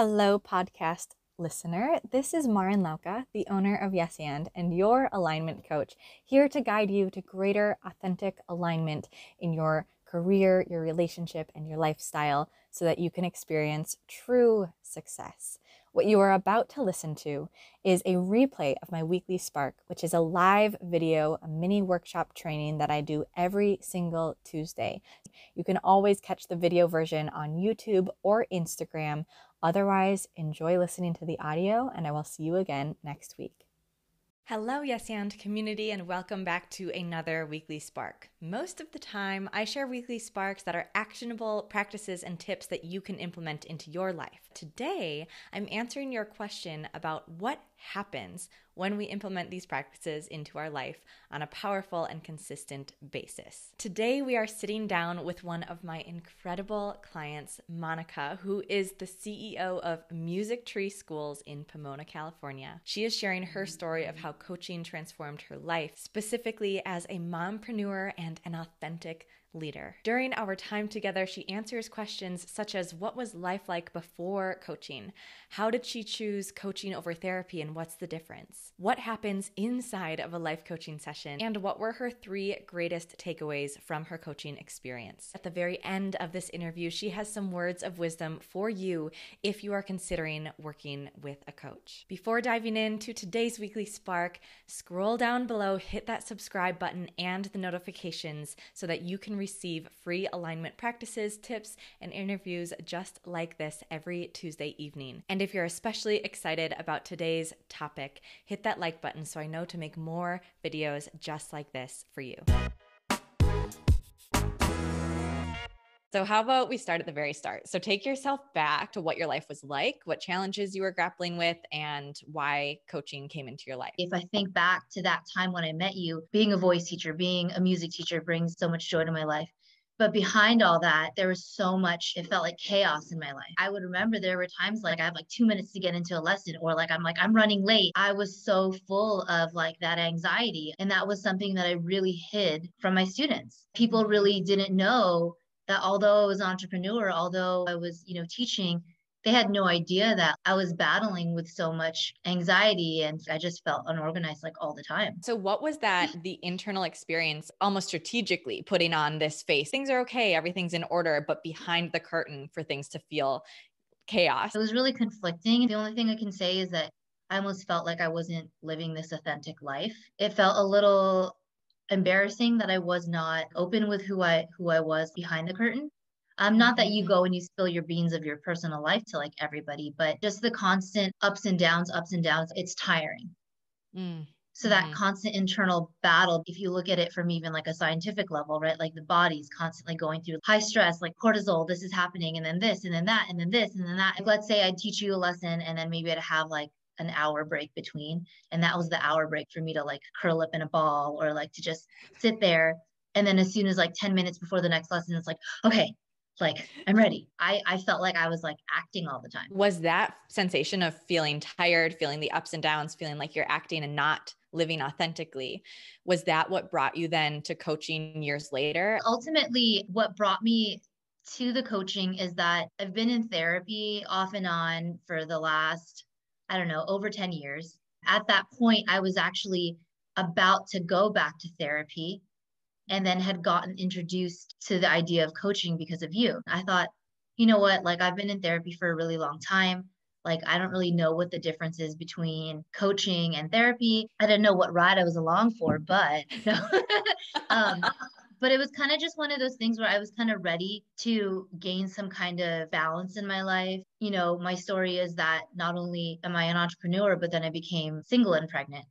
Hello, podcast listener. This is Marin Lauka, the owner of Yes and, and your alignment coach, here to guide you to greater authentic alignment in your career, your relationship, and your lifestyle so that you can experience true success. What you are about to listen to is a replay of my weekly Spark, which is a live video, a mini workshop training that I do every single Tuesday. You can always catch the video version on YouTube or Instagram. Otherwise, enjoy listening to the audio, and I will see you again next week. Hello, Yes and community, and welcome back to another weekly spark. Most of the time, I share weekly sparks that are actionable practices and tips that you can implement into your life. Today, I'm answering your question about what happens when we implement these practices into our life on a powerful and consistent basis. Today, we are sitting down with one of my incredible clients, Monica, who is the CEO of Music Tree Schools in Pomona, California. She is sharing her story of how coaching transformed her life, specifically as a mompreneur and an authentic leader. During our time together, she answers questions such as what was life like before coaching? How did she choose coaching over therapy and what's the difference? What happens inside of a life coaching session? And what were her three greatest takeaways from her coaching experience? At the very end of this interview, she has some words of wisdom for you if you are considering working with a coach. Before diving into today's weekly spark, scroll down below, hit that subscribe button and the notifications so that you can receive free alignment practices, tips, and interviews just like this every Tuesday evening. And if you're especially excited about today's topic, hit that like button so I know to make more videos just like this for you. So, how about we start at the very start? So, take yourself back to what your life was like, what challenges you were grappling with, and why coaching came into your life. If I think back to that time when I met you, being a voice teacher, being a music teacher brings so much joy to my life. But behind all that, there was so much, it felt like chaos in my life. I would remember there were times like I have like two minutes to get into a lesson, or like I'm like, I'm running late. I was so full of like that anxiety. And that was something that I really hid from my students. People really didn't know that although I was an entrepreneur, although I was, you know, teaching, they had no idea that I was battling with so much anxiety and I just felt unorganized like all the time. So, what was that the internal experience almost strategically putting on this face? Things are okay, everything's in order, but behind the curtain for things to feel chaos. It was really conflicting. The only thing I can say is that I almost felt like I wasn't living this authentic life. It felt a little embarrassing that I was not open with who I who I was behind the curtain. Um, not that you mm-hmm. go and you spill your beans of your personal life to like everybody, but just the constant ups and downs, ups and downs, it's tiring. Mm. So that mm constant internal battle, if you look at it from even like a scientific level, right? Like the body's constantly going through high stress, like cortisol, this is happening, and then this, and then that, and then this, and then that. Like, let's say I teach you a lesson and then maybe I'd have like an hour break between. And that was the hour break for me to like curl up in a ball or like to just sit there. And then as soon as like 10 minutes before the next lesson, it's like, okay, like I'm ready. I, I felt like I was like acting all the time. Was that sensation of feeling tired, feeling the ups and downs, feeling like you're acting and not living authentically, was that what brought you then to coaching years later? Ultimately, what brought me to the coaching is that I've been in therapy off and on for the last I don't know, over 10 years. At that point, I was actually about to go back to therapy and then had gotten introduced to the idea of coaching because of you. I thought, you know what, like I've been in therapy for a really long time. Like, I don't really know what the difference is between coaching and therapy. I didn't know what ride I was along for, but no. um, but it was kind of just one of those things where I was kind of ready to gain some kind of balance in my life. You know, my story is that not only am I an entrepreneur, but then I became single and pregnant.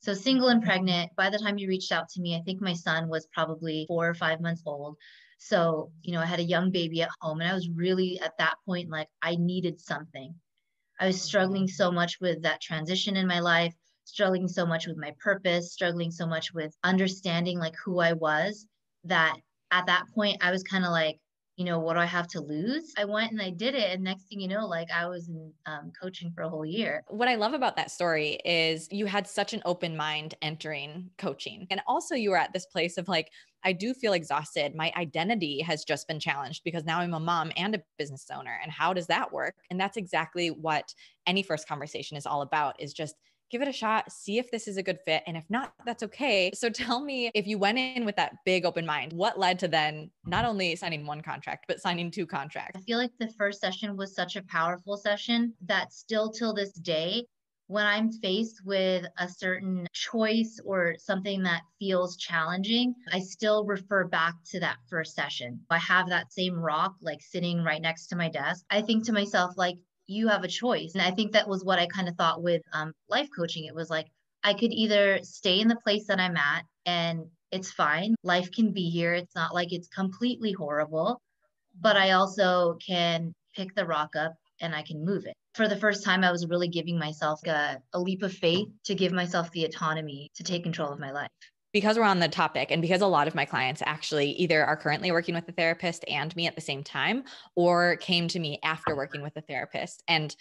So, single and pregnant, by the time you reached out to me, I think my son was probably four or five months old. So, you know, I had a young baby at home, and I was really at that point like I needed something. I was struggling so much with that transition in my life, struggling so much with my purpose, struggling so much with understanding like who I was that at that point I was kind of like, you know, what do I have to lose? I went and I did it. And next thing you know, like I was in um, coaching for a whole year. What I love about that story is you had such an open mind entering coaching. And also, you were at this place of like, I do feel exhausted. My identity has just been challenged because now I'm a mom and a business owner. And how does that work? And that's exactly what any first conversation is all about is just give it a shot, see if this is a good fit. And if not, that's okay. So tell me if you went in with that big open mind, what led to then not only signing one contract, but signing two contracts? I feel like the first session was such a powerful session that still till this day, when I'm faced with a certain choice or something that feels challenging, I still refer back to that first session. I have that same rock like sitting right next to my desk. I think to myself, like, you have a choice. And I think that was what I kind of thought with um, life coaching. It was like, I could either stay in the place that I'm at and it's fine. Life can be here. It's not like it's completely horrible, but I also can pick the rock up and I can move it. For the first time, I was really giving myself a, a leap of faith to give myself the autonomy to take control of my life because we're on the topic and because a lot of my clients actually either are currently working with a therapist and me at the same time or came to me after working with a therapist. And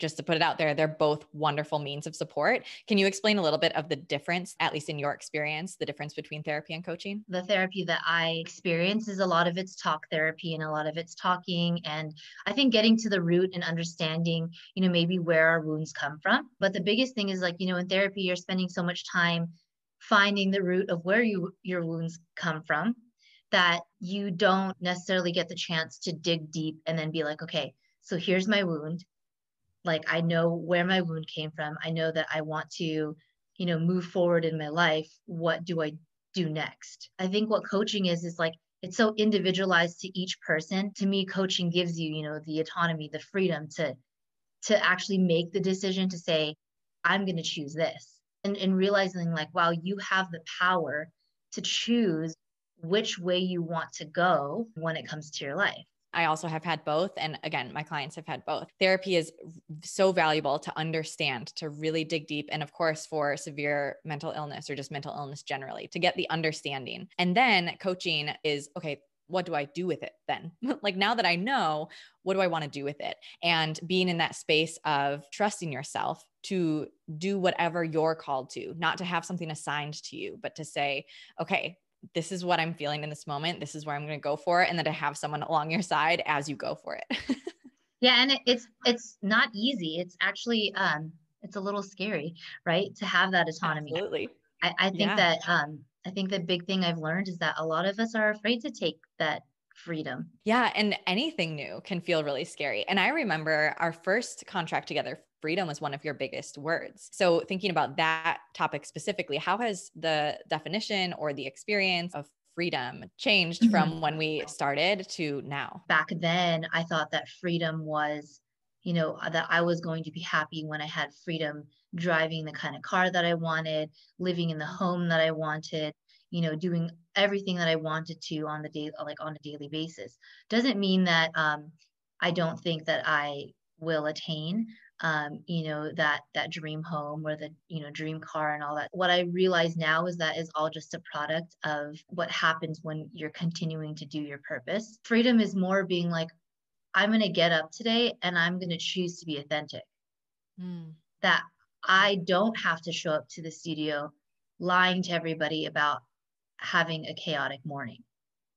just to put it out there they're both wonderful means of support. Can you explain a little bit of the difference at least in your experience the difference between therapy and coaching? The therapy that i experience is a lot of it's talk therapy and a lot of it's talking. And i think getting to the root and understanding you know maybe where our wounds come from. But the biggest thing is like you know in therapy you're spending so much time finding the root of where you your wounds come from that you don't necessarily get the chance to dig deep and then be like okay so here's my wound. Like i know where my wound came from. I know that i want to you know move forward in my life. What do i do next? I think what coaching is is like it's so individualized to each person. To me coaching gives you you know the autonomy the freedom to to actually make the decision to say i'm going to choose this and, and realizing like wow you have the power to choose which way you want to go when it comes to your life I also have had both. And again, my clients have had both. Therapy is so valuable to understand, to really dig deep. And of course, for severe mental illness or just mental illness generally, to get the understanding. And then coaching is okay, what do I do with it then? like now that I know, what do I want to do with it? And being in that space of trusting yourself to do whatever you're called to, not to have something assigned to you, but to say, okay, this is what I'm feeling in this moment. This is where I'm going to go for it. And then to have someone along your side as you go for it. yeah. And it, it's, it's not easy. It's actually, um, it's a little scary, right? To have that autonomy. Absolutely. I, I think yeah. that, um, I think the big thing I've learned is that a lot of us are afraid to take that freedom. Yeah. And anything new can feel really scary. And I remember our first contract together, freedom was one of your biggest words. So, thinking about that topic specifically, how has the definition or the experience of freedom changed mm-hmm. from when we started to now? Back then, I thought that freedom was, you know, that I was going to be happy when I had freedom driving the kind of car that I wanted, living in the home that I wanted, you know, doing everything that I wanted to on the day, like on a daily basis. Doesn't mean that um, I don't think that I will attain um, you know that that dream home or the you know dream car and all that. What i realize now is that is all just a product of what happens when you're continuing to do your purpose. Freedom is more being like i'm going to get up today and i'm going to choose to be authentic. Mm. that i don't have to show up to the studio lying to everybody about having a chaotic morning.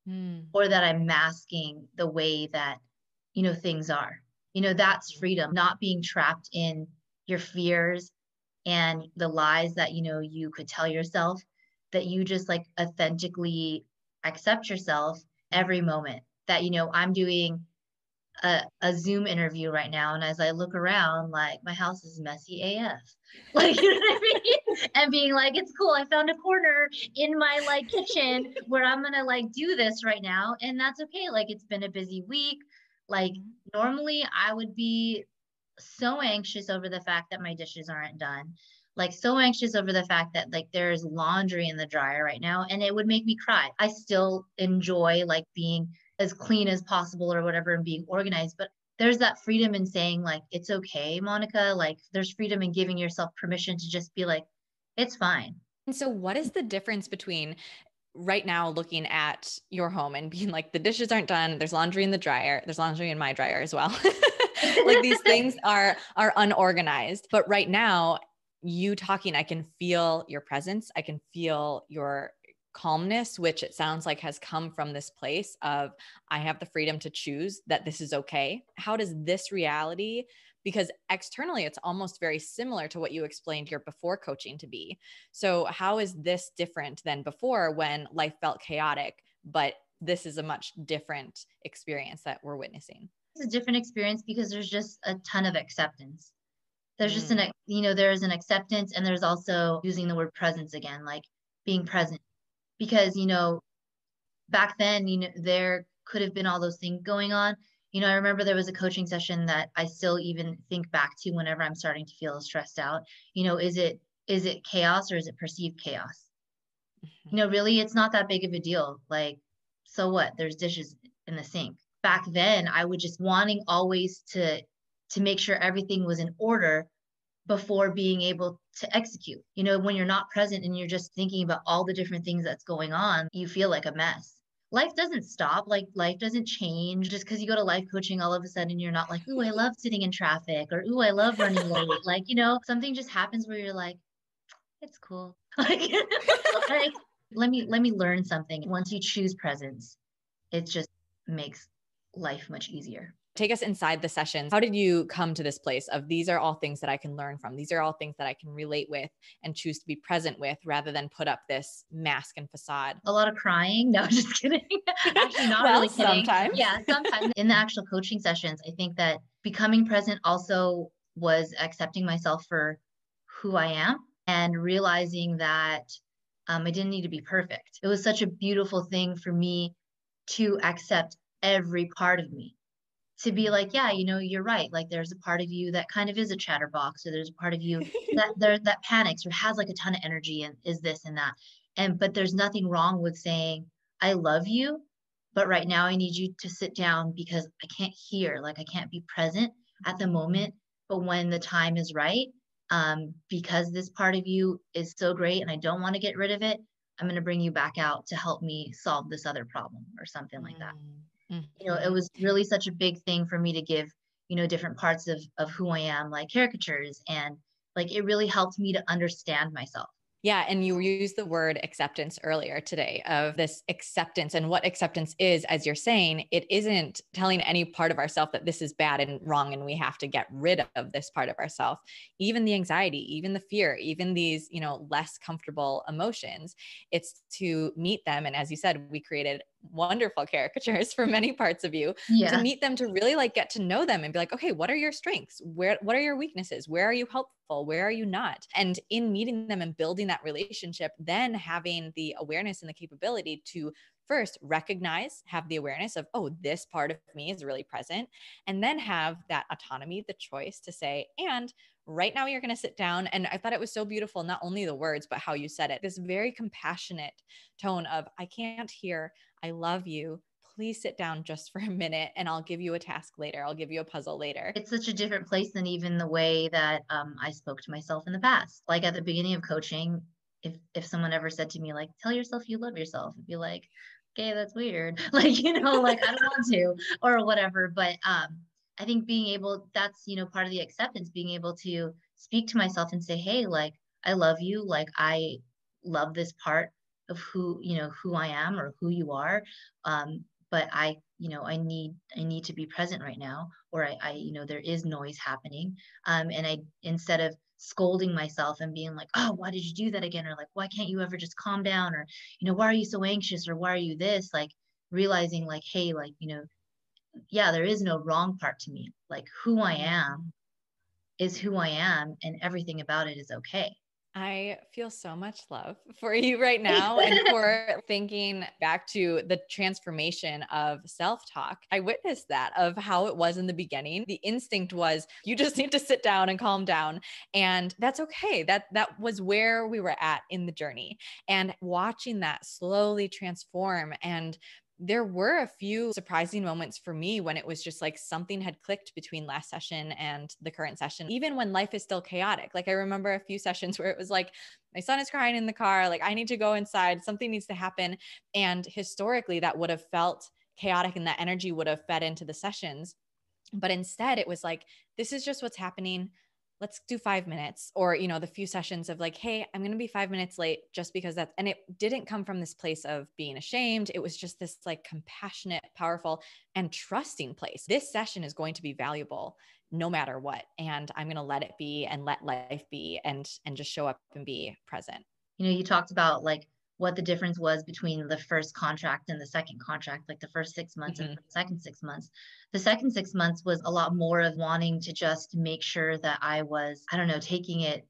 Mm. or that i'm masking the way that you know things are you know that's freedom not being trapped in your fears and the lies that you know you could tell yourself that you just like authentically accept yourself every moment. That you know i'm doing a, a zoom interview right now and as i look around like my house is messy af like you know what i mean? And being like it's cool i found a corner in my like kitchen where i'm gonna like do this right now and that's okay. Like it's been a busy week like mm-hmm. normally I would be so anxious over the fact that my dishes aren't done. Like so anxious over the fact that like there's laundry in the dryer right now and it would make me cry. I still enjoy like being as clean as possible or whatever and being organized, but there's that freedom in saying like it's okay, Monica, like there's freedom in giving yourself permission to just be like it's fine. And so what is the difference between right now looking at your home and being like the dishes aren't done. There's laundry in the dryer. There's laundry in my dryer as well. Like these things are are unorganized. But right now you talking i can feel your presence. I can feel your calmness which it sounds like has come from this place of i have the freedom to choose that this is okay. How does this reality because externally it's almost very similar to what you explained your before coaching to be. So, how is this different than before when life felt chaotic, but this is a much different experience that we're witnessing? It's a different experience because there's just a ton of acceptance. There's just an, mm. you know, there's an acceptance and there's also using the word presence again, like being present. Because, you know, back then, you know, there could have been all those things going on you know, I remember there was a coaching session that I still even think back to whenever I'm starting to feel stressed out. You know, is it is it chaos or is it perceived chaos? Mm-hmm. You know, really it's not that big of a deal. Like, so what? There's dishes in the sink. Back then, I would just wanting always to to make sure everything was in order before being able to execute. You know, when you're not present and you're just thinking about all the different things that's going on, you feel like a mess life doesn't stop. Like life doesn't change just because you go to life coaching. All of a sudden, you're not like, "Ooh, I love sitting in traffic," or "Ooh, I love running late." like you know, something just happens where you're like, "It's cool." like, like, let me let me learn something. Once you choose presence, it just makes life much easier take us inside the sessions. How did you come to this place of these are all things that I can learn from? These are all things that I can relate with and choose to be present with rather than put up this mask and facade? A lot of crying. No, just kidding. Actually, not well, really kidding. Sometimes. Yeah, sometimes in the actual coaching sessions, I think that becoming present also was accepting myself for who I am and realizing that um, I didn't need to be perfect. It was such a beautiful thing for me to accept every part of me to be like, yeah, you know, you're right. Like there's a part of you that kind of is a chatterbox, or there's a part of you that there that panics or has like a ton of energy and is this and that. And but there's nothing wrong with saying, I love you, but right now I need you to sit down because I can't hear, like I can't be present at the moment. But when the time is right, um, because this part of you is so great and I don't want to get rid of it, I'm going to bring you back out to help me solve this other problem or something like that. Mm. You know, it was really such a big thing for me to give, you know, different parts of of who I am, like caricatures, and like it really helped me to understand myself. Yeah. And you used the word acceptance earlier today of this acceptance and what acceptance is, as you're saying, it isn't telling any part of ourself that this is bad and wrong and we have to get rid of this part of ourself. Even the anxiety, even the fear, even these, you know, less comfortable emotions, it's to meet them. And as you said, we created wonderful caricatures for many parts of you yeah. to meet them to really like get to know them and be like okay what are your strengths? Where what are your weaknesses? Where are you helpful? Where are you not? And in meeting them and building that relationship then having the awareness and the capability to first recognize have the awareness of oh this part of me is really present and then have that autonomy the choice to say and right now you're going to sit down and i thought it was so beautiful not only the words but how you said it this very compassionate tone of i can't hear I love you. Please sit down just for a minute and I'll give you a task later. I'll give you a puzzle later. It's such a different place than even the way that um, I spoke to myself in the past. Like at the beginning of coaching, if if someone ever said to me like tell yourself you love yourself i'd be like okay that's weird like you know like i don't want to or whatever but um i think being able that's you know part of the acceptance being able to speak to myself and say hey like i love you like i love this part of who you know who i am or who you are um, but i you know i need i need to be present right now or i, I you know there is noise happening um, and i instead of scolding myself and being like oh why did you do that again? or like why can't you ever just calm down? or you know why are you so anxious? or why are you this? like realizing like hey like you know yeah there is no wrong part to me. Like who i am is who i am and everything about it is okay I feel so much love for you right now and for thinking back to the transformation of self talk. I witnessed that of how it was in the beginning. The instinct was you just need to sit down and calm down and that's okay. That that was where we were at in the journey and watching that slowly transform and there were a few surprising moments for me when it was just like something had clicked between last session and the current session, even when life is still chaotic. Like I remember a few sessions where it was like, my son is crying in the car, like I need to go inside, something needs to happen. And historically, that would have felt chaotic and that energy would have fed into the sessions. But instead, it was like, this is just what's happening let's do five minutes or you know the few sessions of like hey i'm going to be five minutes late just because that's and it didn't come from this place of being ashamed. It was just this like compassionate powerful and trusting place. This session is going to be valuable no matter what and i'm going to let it be and let life be and and just show up and be present. You know you talked about like what the difference was between the first contract and the second contract, like the first six months mm-hmm. and the second six months. The second six months was a lot more of wanting to just make sure that I was, I don't know, taking it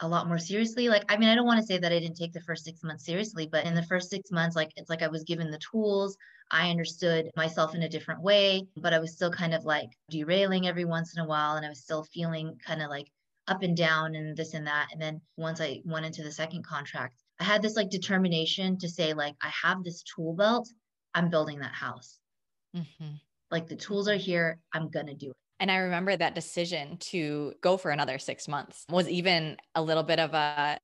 a lot more seriously. Like, I mean, I don't want to say that I didn't take the first six months seriously, but in the first six months, like, it's like I was given the tools. I understood myself in a different way, but I was still kind of like derailing every once in a while. And I was still feeling kind of like up and down and this and that. And then once I went into the second contract, I had this like determination to say, like, I have this tool belt, I'm building that house. Mm-hmm. Like the tools are here, I'm gonna do it. And I remember that decision to go for another six months was even a little bit of a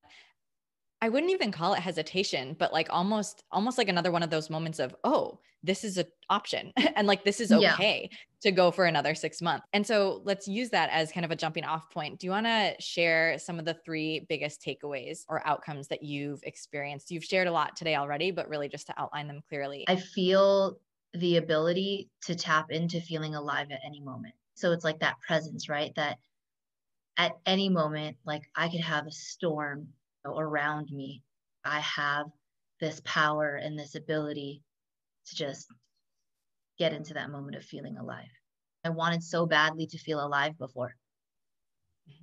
I wouldn't even call it hesitation, but like almost almost like another one of those moments of, oh, this is an option and like this is okay yeah. to go for another 6 months. And so let's use that as kind of a jumping off point. Do you want to share some of the three biggest takeaways or outcomes that you've experienced? You've shared a lot today already, but really just to outline them clearly. I feel the ability to tap into feeling alive at any moment. So it's like that presence, right? That at any moment like I could have a storm around me, I have this power and this ability to just get into that moment of feeling alive. I wanted so badly to feel alive before.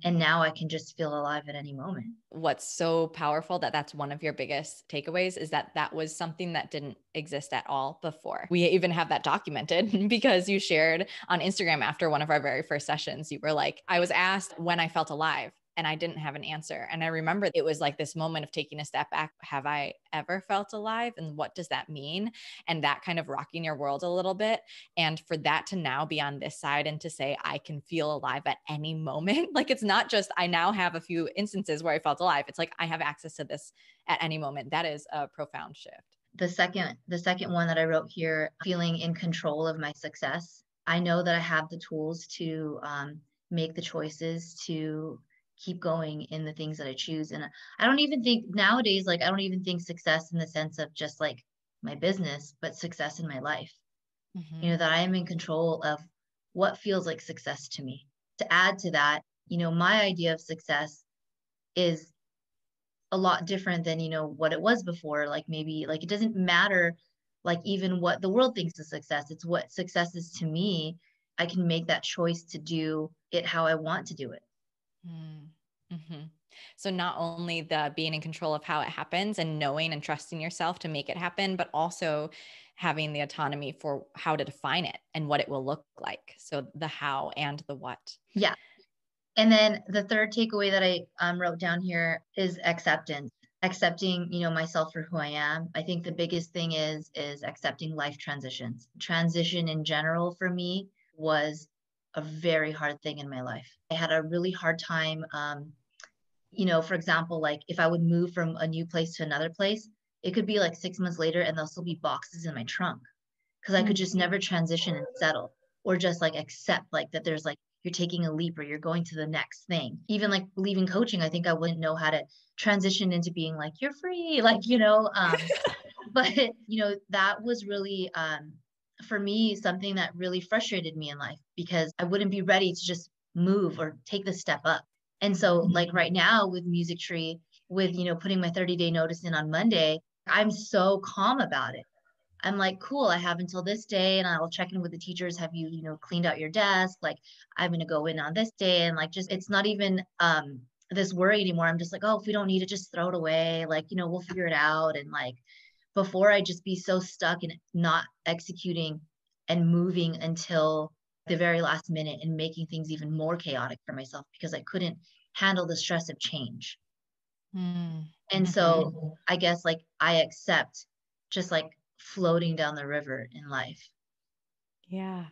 And now I can just feel alive at any moment. What's so powerful that that's one of your biggest takeaways is that that was something that didn't exist at all before. We even have that documented because you shared on Instagram after one of our very first sessions. You were like, I was asked when I felt alive and I didn't have an answer. And I remember it was like this moment of taking a step back. Have I ever felt alive? And what does that mean? And that kind of rocking your world a little bit. And for that to now be on this side and to say, I can feel alive at any moment. like it's not just, I now have a few instances where I felt alive. It's like I have access to this at any moment. That is a profound shift. The second, the second one that I wrote here, feeling in control of my success. I know that I have the tools to um, make the choices to keep going in the things that I choose. And I don't even think nowadays, like, I don't even think success in the sense of just like my business, but success in my life. Mm-hmm. You know, that I am in control of what feels like success to me. To add to that, you know, my idea of success is a lot different than, you know, what it was before. Like maybe, like, it doesn't matter, like, even what the world thinks is success. It's what success is to me. I can make that choice to do it how I want to do it. Mm-hmm. So not only the being in control of how it happens and knowing and trusting yourself to make it happen, but also having the autonomy for how to define it and what it will look like. So the how and the what. Yeah. And then the third takeaway that I um, wrote down here is acceptance accepting you know myself for who i am i think the biggest thing is is accepting life transitions transition in general for me was a very hard thing in my life. I had a really hard time, um, you know, for example, like if I would move from a new place to another place, it could be like six months later and there'll still be boxes in my trunk because I could just never transition and settle or just like accept like that there's like you're taking a leap or you're going to the next thing. Even like leaving coaching, I think I wouldn't know how to transition into being like, you're free, like, you know, um, but you know, that was really um, for me something that really frustrated me in life because I wouldn't be ready to just move or take the step up. And so like mm-hmm. right now with Music Tree, with you know putting my 30 day notice in on Monday, I'm so calm about it. I'm like, cool, I have until this day and I'll check in with the teachers. Have you, you know, cleaned out your desk? Like I'm gonna go in on this day. And like just it's not even um this worry anymore. I'm just like, oh, if we don't need it, just throw it away. Like, you know, we'll figure it out. And like before I just be so stuck in not executing and moving until the very last minute and making things even more chaotic for myself because I couldn't handle the stress of change. Mm. And so I guess like I accept just like floating down the river in life. Yeah.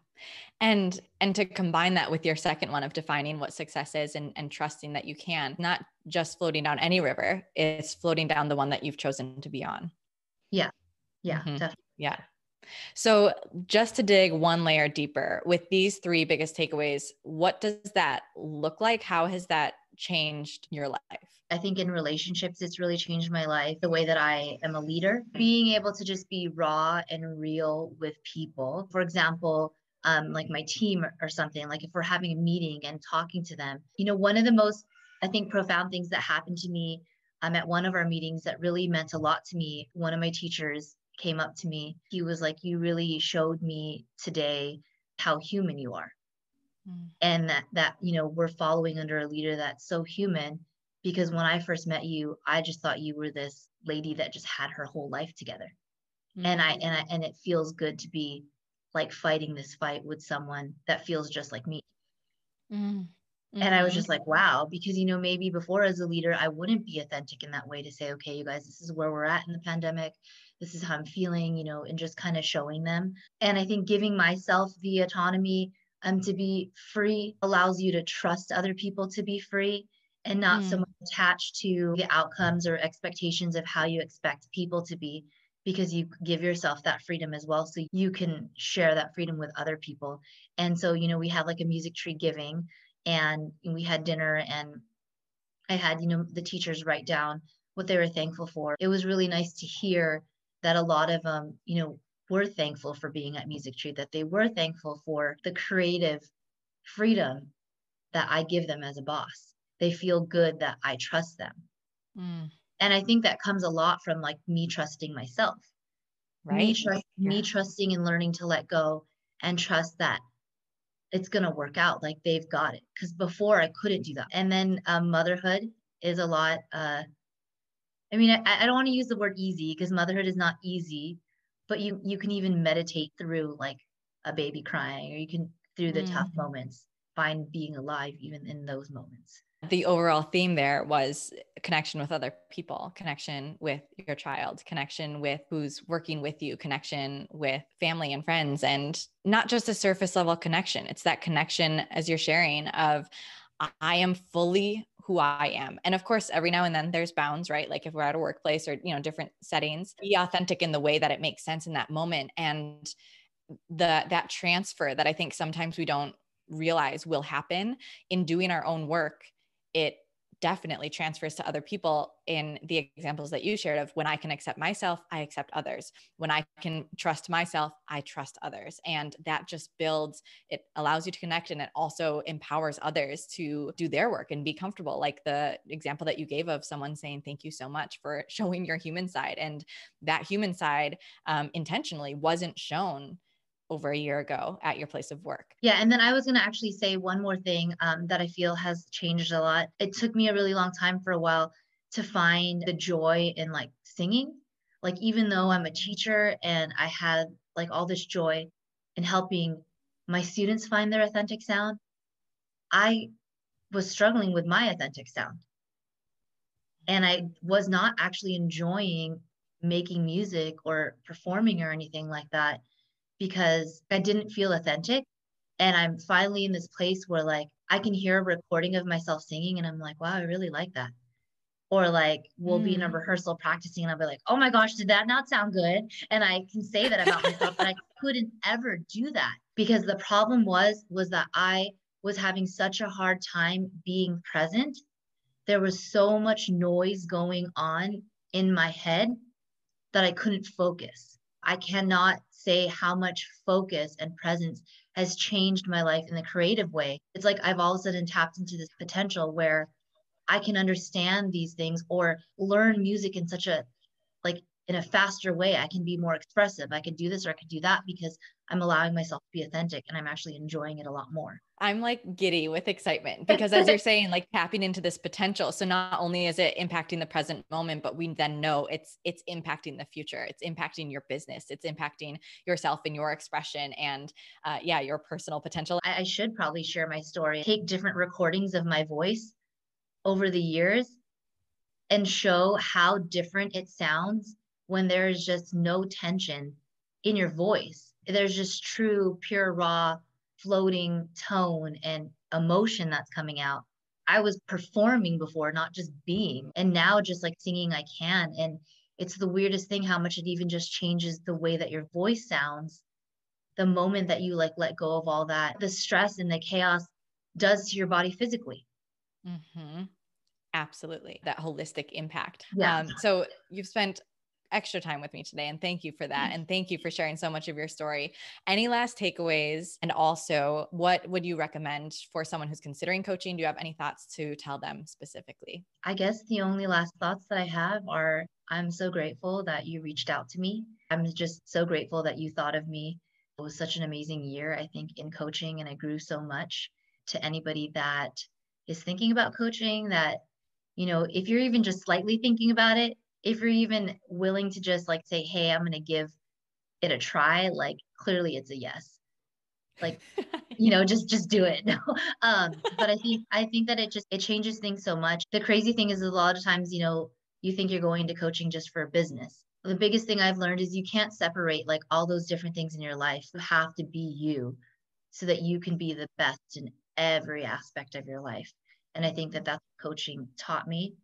And and to combine that with your second one of defining what success is and, and trusting that you can, not just floating down any river, it's floating down the one that you've chosen to be on. Yeah. Yeah, mm-hmm. definitely. Yeah. So, just to dig one layer deeper, with these three biggest takeaways, what does that look like? How has that changed your life? I think in relationships, it's really changed my life. The way that I am a leader, being able to just be raw and real with people. For example, um, like my team or something, like if we're having a meeting and talking to them, you know, one of the most, I think, profound things that happened to me um, at one of our meetings that really meant a lot to me, one of my teachers came up to me. He was like, You really showed me today how human you are. Mm. And that, that, you know, we're following under a leader that's so human because when I first met you, I just thought you were this lady that just had her whole life together. Mm. And I, and I, and it feels good to be like fighting this fight with someone that feels just like me. Mm. Mm-hmm. And I was mm-hmm. just like, wow, because, you know, maybe before as a leader, I wouldn't be authentic in that way to say, okay, you guys, this is where we're at in the pandemic. This is how I'm feeling, you know, and just kind of showing them. And I think giving myself the autonomy um, to be free allows you to trust other people to be free and not mm. so much attached to the outcomes or expectations of how you expect people to be because you give yourself that freedom as well so you can share that freedom with other people and so you know we had like a music tree giving and we had dinner and I had, you know, the teachers write down what they were thankful for. It was really nice to hear that a lot of them, you know, were thankful for being at Music Tree, that they were thankful for the creative freedom that I give them as a boss. They feel good that I trust them. Mm. And I think that comes a lot from like me trusting myself. Right. Me, trust, yeah. me trusting and learning to let go and trust that it's going to work out like they've got it because before i couldn't do that and then um, motherhood is a lot uh, i mean i, I don't want to use the word easy because motherhood is not easy but you you can even meditate through like a baby crying or you can through the mm. tough moments find being alive even in those moments the overall theme there was connection with other people, connection with your child, connection with who's working with you, connection with family and friends, and not just a surface level connection. It's that connection, as you're sharing, of I am fully who I am. And of course, every now and then there's bounds, right? Like if we're at a workplace or, you know, different settings, be authentic in the way that it makes sense in that moment. And the that transfer that I think sometimes we don't realize will happen in doing our own work it definitely transfers to other people in the examples that you shared of when I can accept myself, I accept others. When I can trust myself, I trust others. And that just builds, it allows you to connect and it also empowers others to do their work and be comfortable. Like the example that you gave of someone saying, Thank you so much for showing your human side. And that human side um, intentionally wasn't shown over a year ago at your place of work. Yeah. And then I was going to actually say one more thing um, that I feel has changed a lot. It took me a really long time for a while to find the joy in like singing. Like, even though I'm a teacher and I had like all this joy in helping my students find their authentic sound, I was struggling with my authentic sound. And I was not actually enjoying making music or performing or anything like that because I didn't feel authentic. And I'm finally in this place where like I can hear a recording of myself singing and I'm like, wow, I really like that. Or like we'll mm. be in a mm. rehearsal practicing and I'll be like, oh my gosh, did that not sound good? And I can say that about myself, but I couldn't ever do that because the problem was was that I was having such a hard time being present. There was so much noise going on in my head that I couldn't focus. I cannot say how much focus and presence has changed my life in the creative way. It's like I've all of a sudden tapped into this potential where I can understand these things or learn music in such a in a faster way. I can be more expressive. I could do this or I could do that because I'm allowing myself to be authentic and I'm actually enjoying it a lot more. I'm like giddy with excitement because as you're saying, like tapping into this potential. So not only is it impacting the present moment, but we then know it's it's impacting the future. It's impacting your business. It's impacting yourself and your expression and uh, yeah, your personal potential. I, I should probably share my story. Take different recordings of my voice over the years and show how different it sounds when there is just no tension in your voice. There's just true, pure, raw, floating tone and emotion that's coming out. I was performing before, not just being. And now just like singing, I can. And it's the weirdest thing how much it even just changes the way that your voice sounds the moment that you like let go of all that the stress and the chaos does to your body physically mm-hmm. absolutely that holistic impact yeah. Um, so you've spent extra time with me today and thank you for that mm. and thank you for sharing so much of your story. Any last takeaways and also what would you recommend for someone who's considering coaching? Do you have any thoughts to tell them specifically? I guess the only last thoughts that i have are i'm so grateful that you reached out to me. I'm just so grateful that you thought of me. It was such an amazing year i think in coaching and i grew so much to anybody that is thinking about coaching that you know if you're even just slightly thinking about it if you're even willing to just like say, hey, I'm going to give it a try, like clearly it's a yes. Like, you know, just just do it. um, but I think I think that it just it changes things so much. The crazy thing is a lot of times, you know, you think you're going to coaching just for business. The biggest thing I've learned is you can't separate like all those different things in your life. You have to be you so that you can be the best in every aspect of your life. And I think that that's coaching taught me.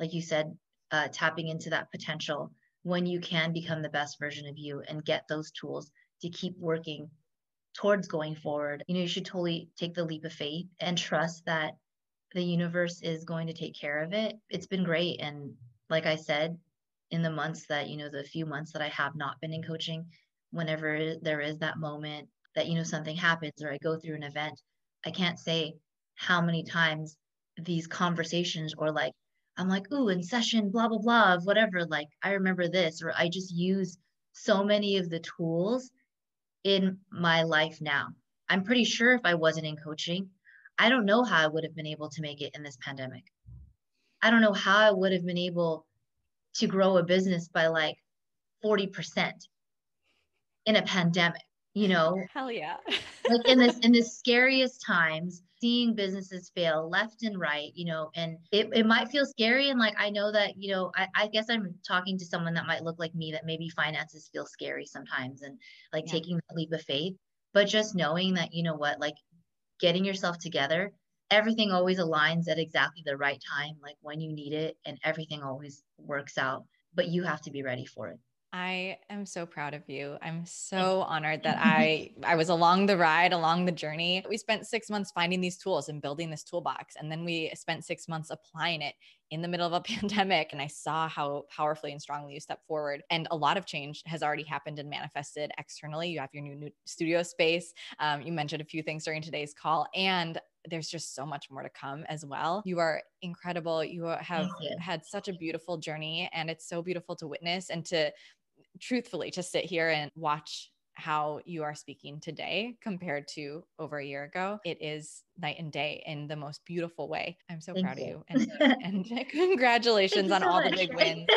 Like you said, uh, tapping into that potential when you can become the best version of you and get those tools to keep working towards going forward. You know, you should totally take the leap of faith and trust that the universe is going to take care of it. It's been great. And like I said, in the months that, you know, the few months that I have not been in coaching, whenever there is that moment that, you know, something happens or I go through an event, I can't say how many times these conversations or like I'm like, ooh, in session, blah, blah, blah, of whatever. Like, I remember this, or I just use so many of the tools in my life now. I'm pretty sure if I wasn't in coaching, I don't know how I would have been able to make it in this pandemic. I don't know how I would have been able to grow a business by like 40% in a pandemic you know hell yeah like in this in the scariest times seeing businesses fail left and right you know and it, it might feel scary. And like i know that you know I, I guess i'm talking to someone that might look like me that maybe finances feel scary sometimes and like yeah. taking that leap of faith. But just knowing that you know what like getting yourself together everything always aligns at exactly the right time like when you need it and everything always works out but you have to be ready for it I am so proud of you. I'm so honored that I I was along the ride, along the journey. We spent 6 months finding these tools and building this toolbox and then we spent 6 months applying it in the middle of a pandemic and I saw how powerfully and strongly you stepped forward and a lot of change has already happened and manifested externally. You have your new, new studio space. Um, you mentioned a few things during today's call and there's just so much more to come as well. You are incredible. You have you. had such a beautiful journey and it's so beautiful to witness and to truthfully to sit here and watch how you are speaking today compared to over a year ago it is night and day in the most beautiful way. I'm so thank proud you. of you. and, and congratulations on so all much. the big wins.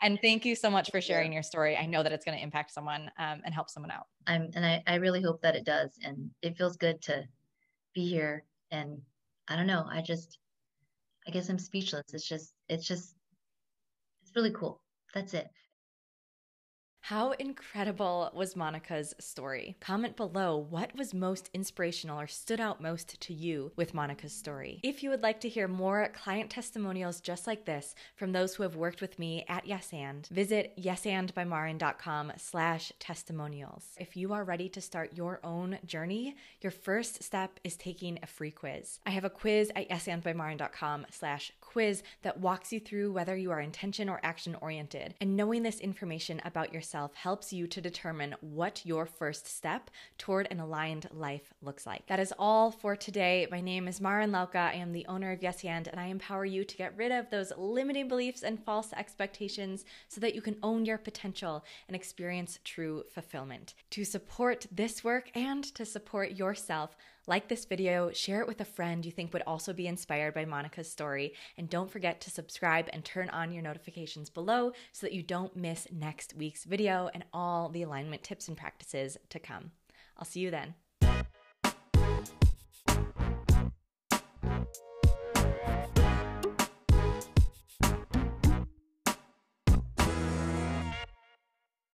And thank you so much for sharing your story. I know that it's going to impact someone um, and help someone out. I'm and I, I really hope that it does and it feels good to be here and i don't know i just i guess i'm speechless. It's just it's just it's really cool. That's it how incredible was Monica's story? Comment below what was most inspirational or stood out most to you with Monica's story. If you would like to hear more client testimonials just like this from those who have worked with me at Yes And, visit yesandbymarin.com slash testimonials. If you are ready to start your own journey, your first step is taking a free quiz. I have a quiz at yesandbymarin.com slash quiz that walks you through whether you are intention or action oriented. And knowing this information about yourself helps you to determine what your first step toward an aligned life looks like. That is all for today. My name is Marin Lauka. I am the owner of Yes and, and I empower you to get rid of those limiting beliefs and false expectations so that you can own your potential and experience true fulfillment. To support this work and to support yourself, like this video, share it with a friend you think would also be inspired by Monica's story, and don't forget to subscribe and turn on your notifications below so that you don't miss next week's video and all the alignment tips and practices to come. I'll see you then.